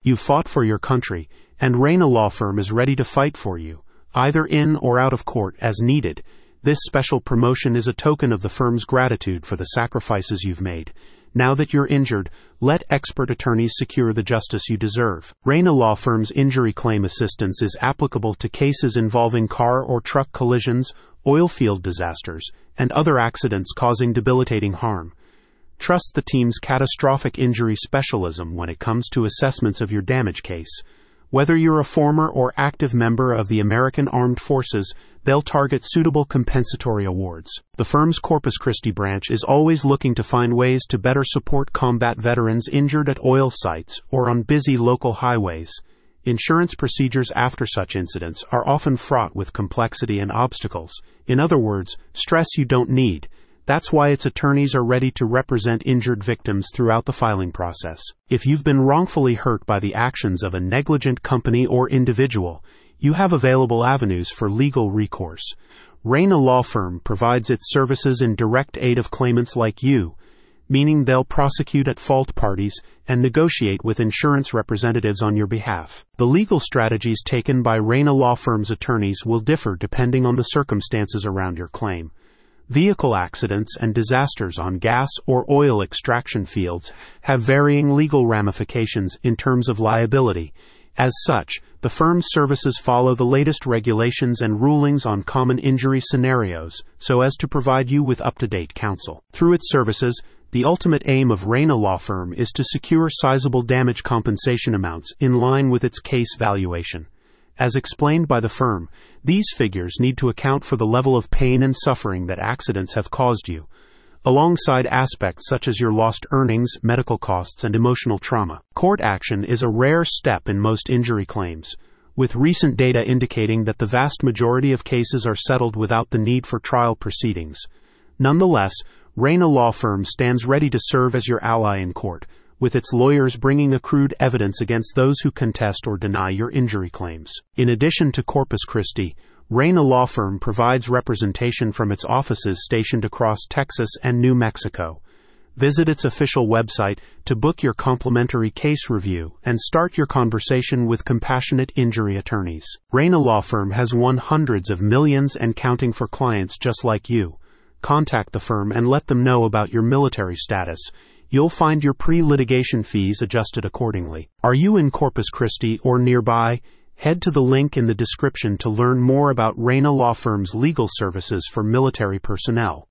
You fought for your country, and Reyna Law Firm is ready to fight for you, either in or out of court as needed. This special promotion is a token of the firm's gratitude for the sacrifices you've made. Now that you're injured, let expert attorneys secure the justice you deserve. Reyna Law Firm's injury claim assistance is applicable to cases involving car or truck collisions, oil field disasters, and other accidents causing debilitating harm. Trust the team's catastrophic injury specialism when it comes to assessments of your damage case. Whether you're a former or active member of the American Armed Forces, they'll target suitable compensatory awards. The firm's Corpus Christi branch is always looking to find ways to better support combat veterans injured at oil sites or on busy local highways. Insurance procedures after such incidents are often fraught with complexity and obstacles. In other words, stress you don't need. That's why its attorneys are ready to represent injured victims throughout the filing process. If you've been wrongfully hurt by the actions of a negligent company or individual, you have available avenues for legal recourse. Reyna Law Firm provides its services in direct aid of claimants like you, meaning they'll prosecute at fault parties and negotiate with insurance representatives on your behalf. The legal strategies taken by Reyna Law Firm's attorneys will differ depending on the circumstances around your claim. Vehicle accidents and disasters on gas or oil extraction fields have varying legal ramifications in terms of liability. As such, the firm's services follow the latest regulations and rulings on common injury scenarios so as to provide you with up to date counsel. Through its services, the ultimate aim of Reyna Law Firm is to secure sizable damage compensation amounts in line with its case valuation. As explained by the firm, these figures need to account for the level of pain and suffering that accidents have caused you, alongside aspects such as your lost earnings, medical costs, and emotional trauma. Court action is a rare step in most injury claims, with recent data indicating that the vast majority of cases are settled without the need for trial proceedings. Nonetheless, Reyna Law Firm stands ready to serve as your ally in court with its lawyers bringing accrued evidence against those who contest or deny your injury claims. In addition to Corpus Christi, Reyna Law Firm provides representation from its offices stationed across Texas and New Mexico. Visit its official website to book your complimentary case review and start your conversation with compassionate injury attorneys. Reyna Law Firm has won hundreds of millions and counting for clients just like you. Contact the firm and let them know about your military status you'll find your pre litigation fees adjusted accordingly. Are you in Corpus Christi or nearby? Head to the link in the description to learn more about Reyna Law Firm's legal services for military personnel.